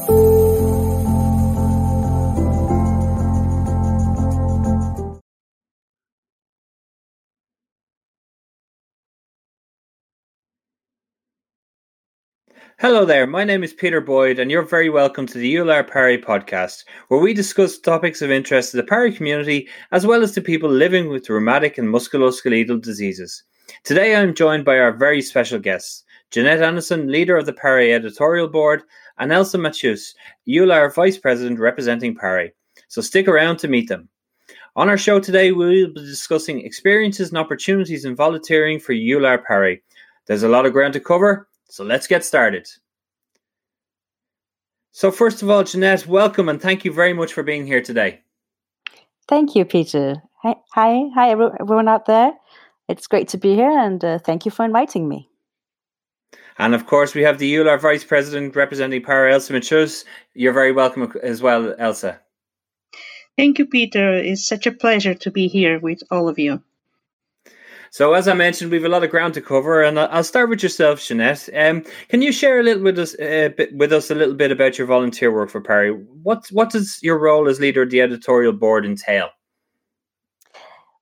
Hello there, my name is Peter Boyd, and you're very welcome to the EULAR PARE podcast, where we discuss topics of interest to the PARE community as well as to people living with rheumatic and musculoskeletal diseases. Today I'm joined by our very special guests, Jeanette Andersen, leader of the Parry editorial board, and Elsa Mateus, EULAR vice president representing PARE. So stick around to meet them. On our show today, we will be discussing experiences and opportunities in volunteering for EULAR PARE. There's a lot of ground to cover, so let's get started. So, first of all, Jeanette, welcome and thank you very much for being here today. Thank you, Peter. Hi, hi, hi everyone out there. It's great to be here and uh, thank you for inviting me. And of course, we have the EULAR Vice President representing PARE, Elsa Mateus. You're very welcome as well, Elsa. Thank you, Peter. It's such a pleasure to be here with all of you. So, as I mentioned, we have a lot of ground to cover, and I'll start with yourself, Jeanette. Um, can you share a little with us, uh, with us a little bit about your volunteer work for PARE? What what does your role as leader of the editorial board entail?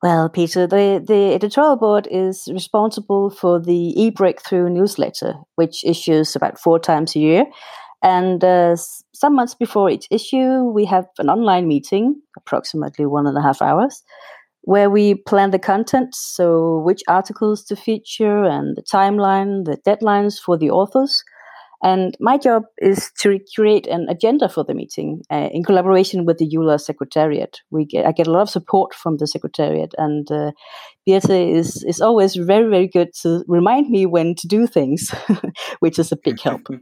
Well, Peter, the, the editorial board is responsible for the e-breakthrough newsletter, which issues about four times a year. And uh, some months before each issue, we have an online meeting, approximately one and a half hours, where we plan the content, so which articles to feature and the timeline, the deadlines for the authors. And my job is to create an agenda for the meeting uh, in collaboration with the EULAR Secretariat. We get, I get a lot of support from the Secretariat, and uh, Beate is, is always very, very good to remind me when to do things, which is a big help.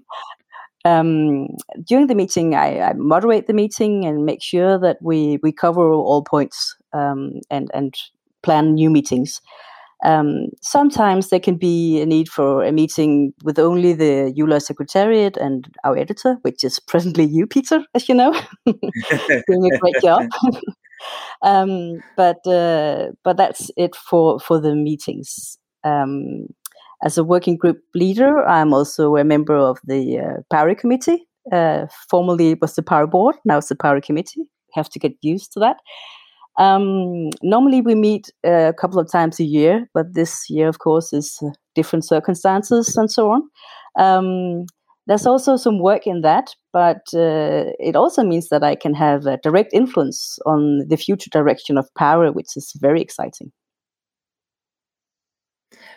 Um, during the meeting, I, I, moderate the meeting and make sure that we, we cover all points um, and, and plan new meetings. Um, sometimes there can be a need for a meeting with only the EULAR Secretariat and our editor, which is presently you, Peter, as you know, doing a great job. um, but uh, but that's it for for the meetings. Um, as a working group leader, I'm also a member of the uh, PARE Committee. Uh, formerly it was the PARE Board, now it's the PARE Committee. Have to get used to that. Um, normally we meet a couple of times a year, but this year, of course, is uh, different circumstances and so on. Um, there's also some work in that, but uh, it also means that I can have a direct influence on the future direction of PARE, which is very exciting.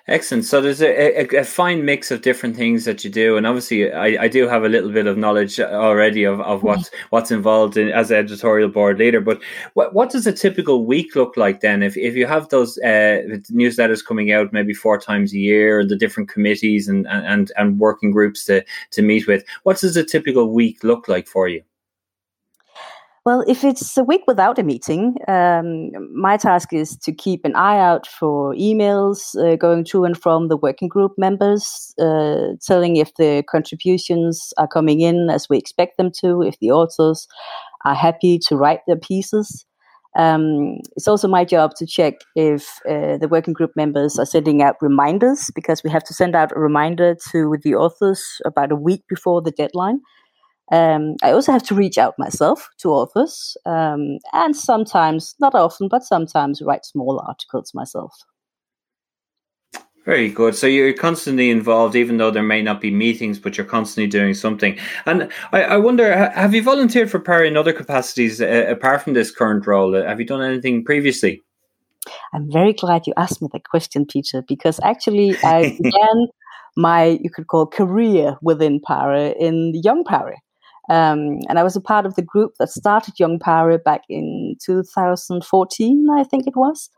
Excellent. So there's a, a, a, fine mix of different things that you do, and obviously, I, I do have a little bit of knowledge already of, of what mm-hmm. what's involved in as editorial board leader. But what what does a typical week look like then? If if you have those uh, newsletters coming out maybe four times a year, the different committees and and and working groups to to meet with, what does a typical week look like for you? Well, if it's a week without a meeting, um, my task is to keep an eye out for emails uh, going to and from the working group members, uh, telling if the contributions are coming in as we expect them to, if the authors are happy to write their pieces. Um, it's also my job to check if uh, the working group members are sending out reminders because we have to send out a reminder to the authors about a week before the deadline. Um, I also have to reach out myself to authors, um, and sometimes, not often, but sometimes write small articles myself. Very good. So you're constantly involved, even though there may not be meetings, but you're constantly doing something. And I, I wonder, have you volunteered for PARE in other capacities uh, apart from this current role? Uh, have you done anything previously? I'm very glad you asked me that question, Peter, because actually I began my, you could call, career within PARE in Young PARE. Um, and I was a part of the group that started Young PARE back in 2014, I think it was.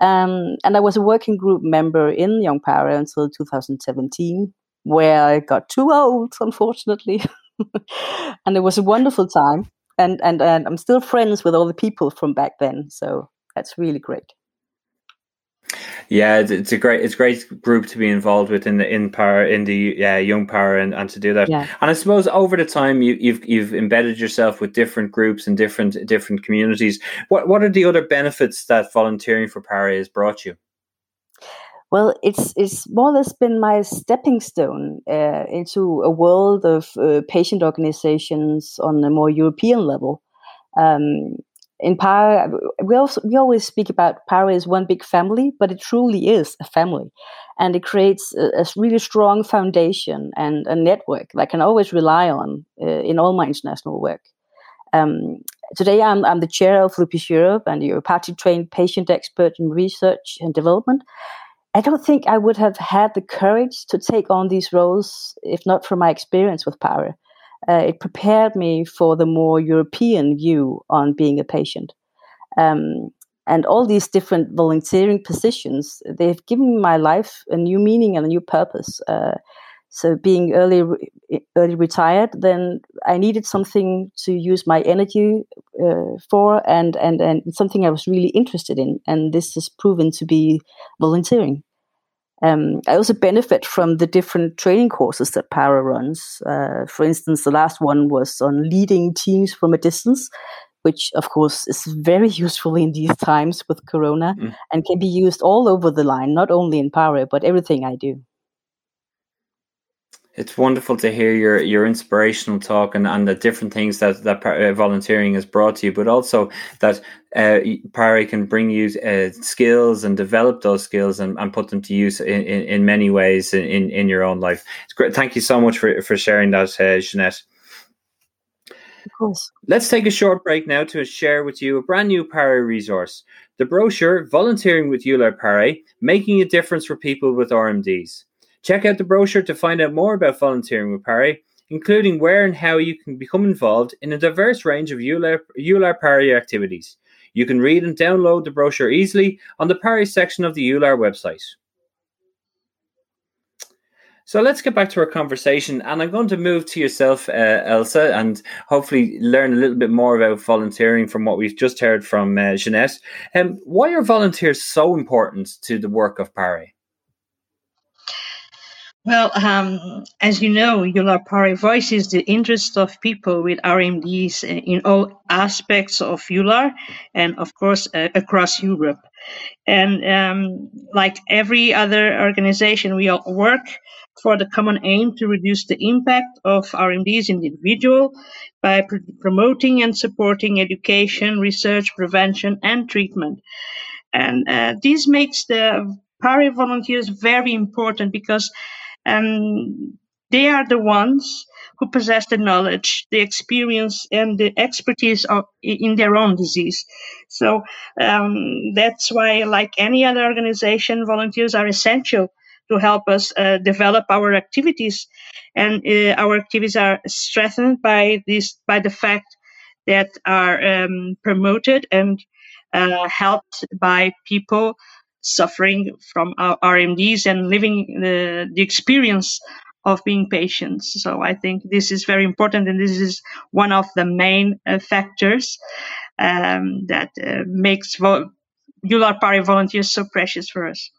Um, and I was a working group member in Young PARE until 2017, where I got too old, unfortunately. and it was a wonderful time. And, and, and I'm still friends with all the people from back then. So that's really great. Yeah, it's a great it's a great group to be involved with in the in PARE in the yeah, young PARE and, and to do that. Yeah. And I suppose over the time you, you've you've embedded yourself with different groups and different different communities. What what are the other benefits that volunteering for PARE has brought you? Well, it's it's more or less been my stepping stone uh, into a world of uh, patient organizations on a more European level. Um, in PARE, we also we always speak about PARE as one big family, but it truly is a family, and it creates a, a really strong foundation and a network that I can always rely on uh, in all my international work. Um, today, I'm, I'm the chair of Lupus Europe and EUPATI trained patient expert in research and development. I don't think I would have had the courage to take on these roles if not for my experience with PARE. Uh, it prepared me for the more European view on being a patient. Um, and all these different volunteering positions, they've given my life a new meaning and a new purpose. Uh, so being early early retired, then I needed something to use my energy uh, for, and and and something I was really interested in, and this has proven to be volunteering. Um, I also benefit from the different training courses that PARE runs. Uh, for instance, the last one was on leading teams from a distance, which of course is very useful in these times with Corona mm. and can be used all over the line, not only in PARE, but everything I do it's wonderful to hear your your inspirational talk and, and the different things that that uh, volunteering has brought to you, but also that uh, PARE can bring you uh, skills and develop those skills and, and put them to use in, in, in many ways in, in your own life. It's great. Thank you so much for, for sharing that, uh, Jeanette. Of course. Let's take a short break now to share with you a brand new PARE resource. The brochure, Volunteering with EULAR PARE, Making a Difference for People with RMDs. Check out the brochure to find out more about volunteering with PARE, including where and how you can become involved in a diverse range of EULAR PARE activities. You can read and download the brochure easily on the PARE section of the EULAR website. So let's get back to our conversation, and I'm going to move to yourself, uh, Elsa, and hopefully learn a little bit more about volunteering from what we've just heard from uh, Jeanette. Um, why are volunteers so important to the work of PARE? Well, um, as you know, EULAR PARE voices the interest of people with RMDs in all aspects of EULAR and, of course, uh, across Europe. And um, like every other organization, we all work for the common aim to reduce the impact of RMDs in the individual by pr- promoting and supporting education, research, prevention, and treatment. And uh, this makes the PARE volunteers very important because and they are the ones who possess the knowledge, the experience, and the expertise of, in their own disease. So um, that's why, like any other organization, volunteers are essential to help us uh, develop our activities, and uh, our activities are strengthened by this by the fact that are um, promoted and uh, helped by people suffering from RMDs and living the, the experience of being patients. So I think this is very important, and this is one of the main uh, factors um, that uh, makes vo- EULAR PARE volunteers so precious for us.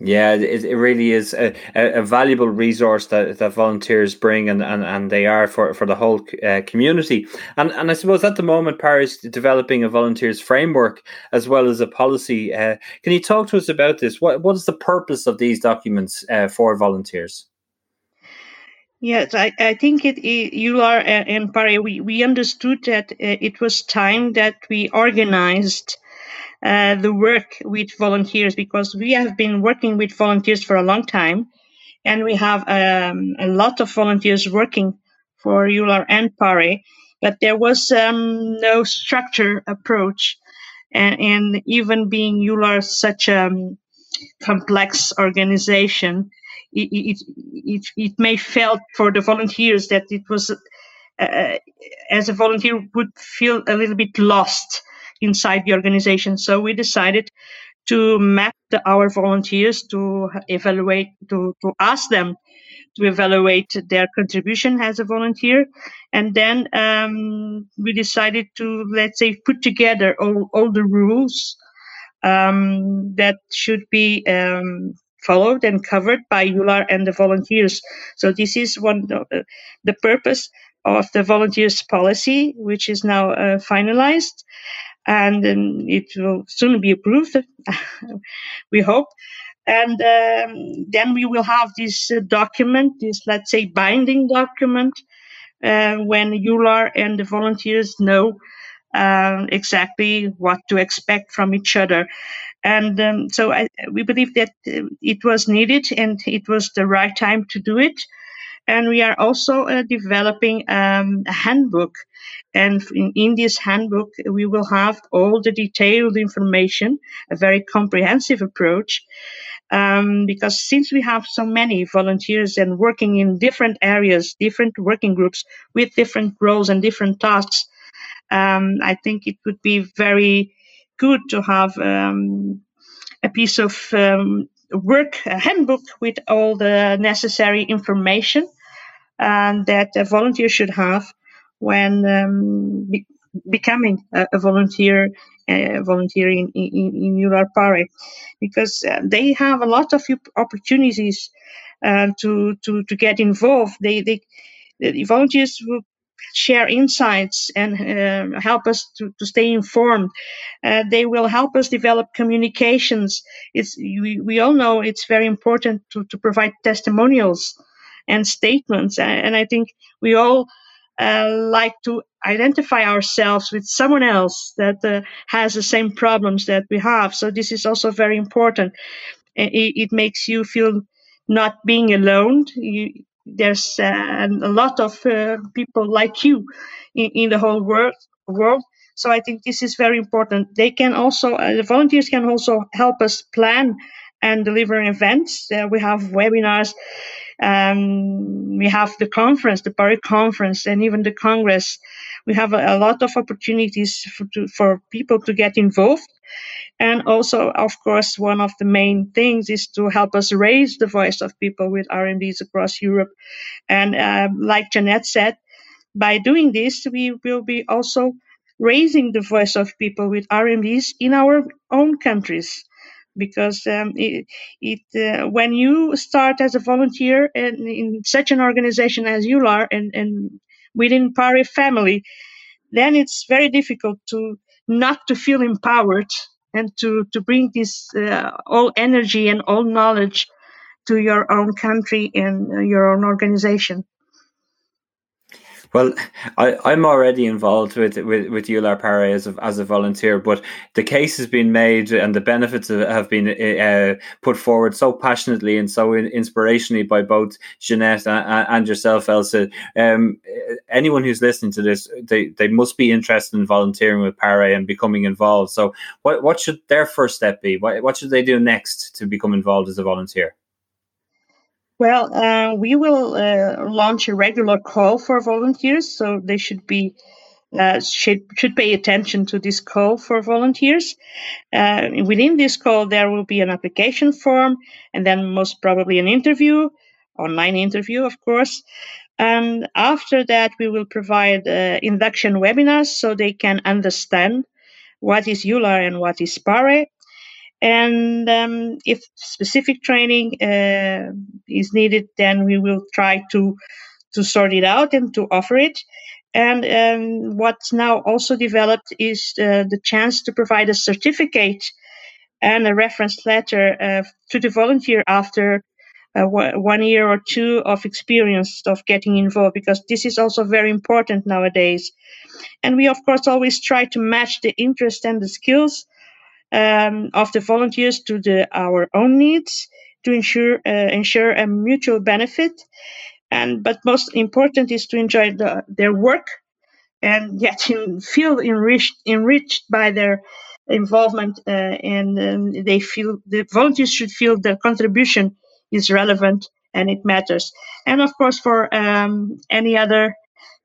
Yeah, it, it really is a, a, valuable resource that, that volunteers bring, and, and, and they are for, for the whole uh, community. And and I suppose at the moment, Paris is developing a volunteers framework as well as a policy. Uh, can you talk to us about this? What what is the purpose of these documents uh, for volunteers? Yes, I, I think it, it EULAR and PARE, we, we understood that uh, it was time that we organized uh, the work with volunteers because we have been working with volunteers for a long time and we have um, a lot of volunteers working for EULAR and PARE, but there was um, no structure approach. And, and, even being EULAR such a um, complex organization, it, it, it, it, may felt for the volunteers that it was, uh, as a volunteer, would feel a little bit lost inside the organization. So we decided to map the, our volunteers to evaluate, to, to ask them to evaluate their contribution as a volunteer. And then um, we decided to, let's say, put together all, all the rules um, that should be um, followed and covered by EULAR and the volunteers. So this is one uh, the purpose of the volunteers policy, which is now uh, finalized and um, it will soon be approved, we hope. And um, then we will have this uh, document, this, let's say, binding document, uh, when EULAR and the volunteers know uh, exactly what to expect from each other. And um, so I, we believe that uh, it was needed and it was the right time to do it. And we are also uh, developing um, a handbook. And in, in, this handbook, we will have all the detailed information, a very comprehensive approach. Um, because since we have so many volunteers and working in different areas, different working groups with different roles and different tasks, um, I think it would be very good to have um, a piece of um, work, a handbook with all the necessary information and that a volunteer should have when um, be- becoming a, a volunteer uh, volunteering in, in, in EULAR because uh, they have a lot of opportunities uh, to, to, to get involved. They, they, the volunteers will share insights and uh, help us to, to stay informed. Uh, they will help us develop communications. It's, we, we all know it's very important to, to provide testimonials and statements. And I think we all uh, like to identify ourselves with someone else that uh, has the same problems that we have. So this is also very important. It, it makes you feel not being alone. You, there's uh, a lot of uh, people like you in, in, the whole world. World. So I think this is very important. They can also, uh, the volunteers can also help us plan and deliver events. Uh, we have webinars um, we have the conference, the PARE conference, and even the Congress. We have a, a lot of opportunities for, to, for people to get involved. And also, of course, one of the main things is to help us raise the voice of people with RMDs across Europe. And uh, like Jeanette said, by doing this, we will be also raising the voice of people with RMDs in our own countries because um, it, it uh, when you start as a volunteer in, in such an organization as EULAR and, and within PARE family, then it's very difficult to not to feel empowered and to, to bring this uh, all energy and all knowledge to your own country and uh, your own organization. Well, I, am already involved with with with EULAR PARE as a, as a volunteer, but the case has been made and the benefits have been uh, put forward so passionately and so inspirationally by both Jeanette and, yourself, Elsa. Um, anyone who's listening to this, they, they must be interested in volunteering with PARE and becoming involved. So, what what should their first step be? What what should they do next to become involved as a volunteer? Well, uh, we will uh, launch a regular call for volunteers, so they should be uh, should should pay attention to this call for volunteers. Uh, within this call, there will be an application form, and then most probably an interview, online interview, of course. And after that, we will provide uh, induction webinars so they can understand what is EULAR and what is PARE and um, if specific training uh, is needed, then we will try to to sort it out and to offer it. And um, what's now also developed is uh, the chance to provide a certificate and a reference letter uh, to the volunteer after uh, one year or two of experience of getting involved, because this is also very important nowadays. And we, of course, always try to match the interest and the skills um, of the volunteers to the, our own needs to ensure uh, ensure a mutual benefit. And but most important is to enjoy the, their work and yet feel enriched enriched by their involvement uh, and um, they feel the volunteers should feel their contribution is relevant and it matters and of course for um, any other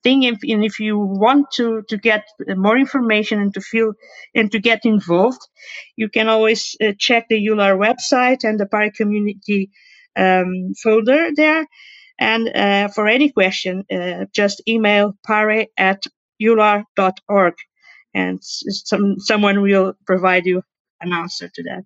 thing if, and if you want to to get more information and to feel and to get involved you can always uh, check the EULAR website and the PARE community um, folder there. And uh, for any question uh, just email pare at eular.org and some, someone will provide you an answer to that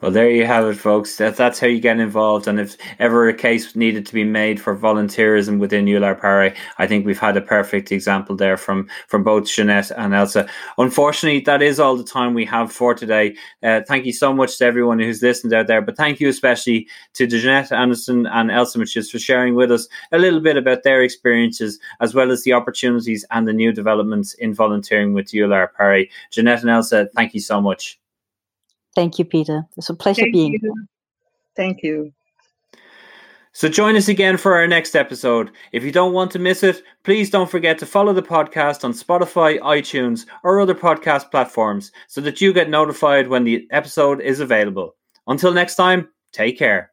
Well, there you have it, folks. That, that's how you get involved. And if ever a case needed to be made for volunteerism within EULAR PARE, I think we've had a perfect example there from, from both Jeanette and Elsa. Unfortunately, that is all the time we have for today. Uh, thank you so much to everyone who's listened out there. But thank you especially to Jeanette Andersen and Elsa Mateus for sharing with us a little bit about their experiences, as well as the opportunities and the new developments in volunteering with EULAR PARE. Jeanette and Elsa, thank you so much. Thank you, Peter. It's a pleasure Thank being you. Thank you. So join us again for our next episode. If you don't want to miss it, please don't forget to follow the podcast on Spotify, iTunes, or other podcast platforms so that you get notified when the episode is available. Until next time, take care.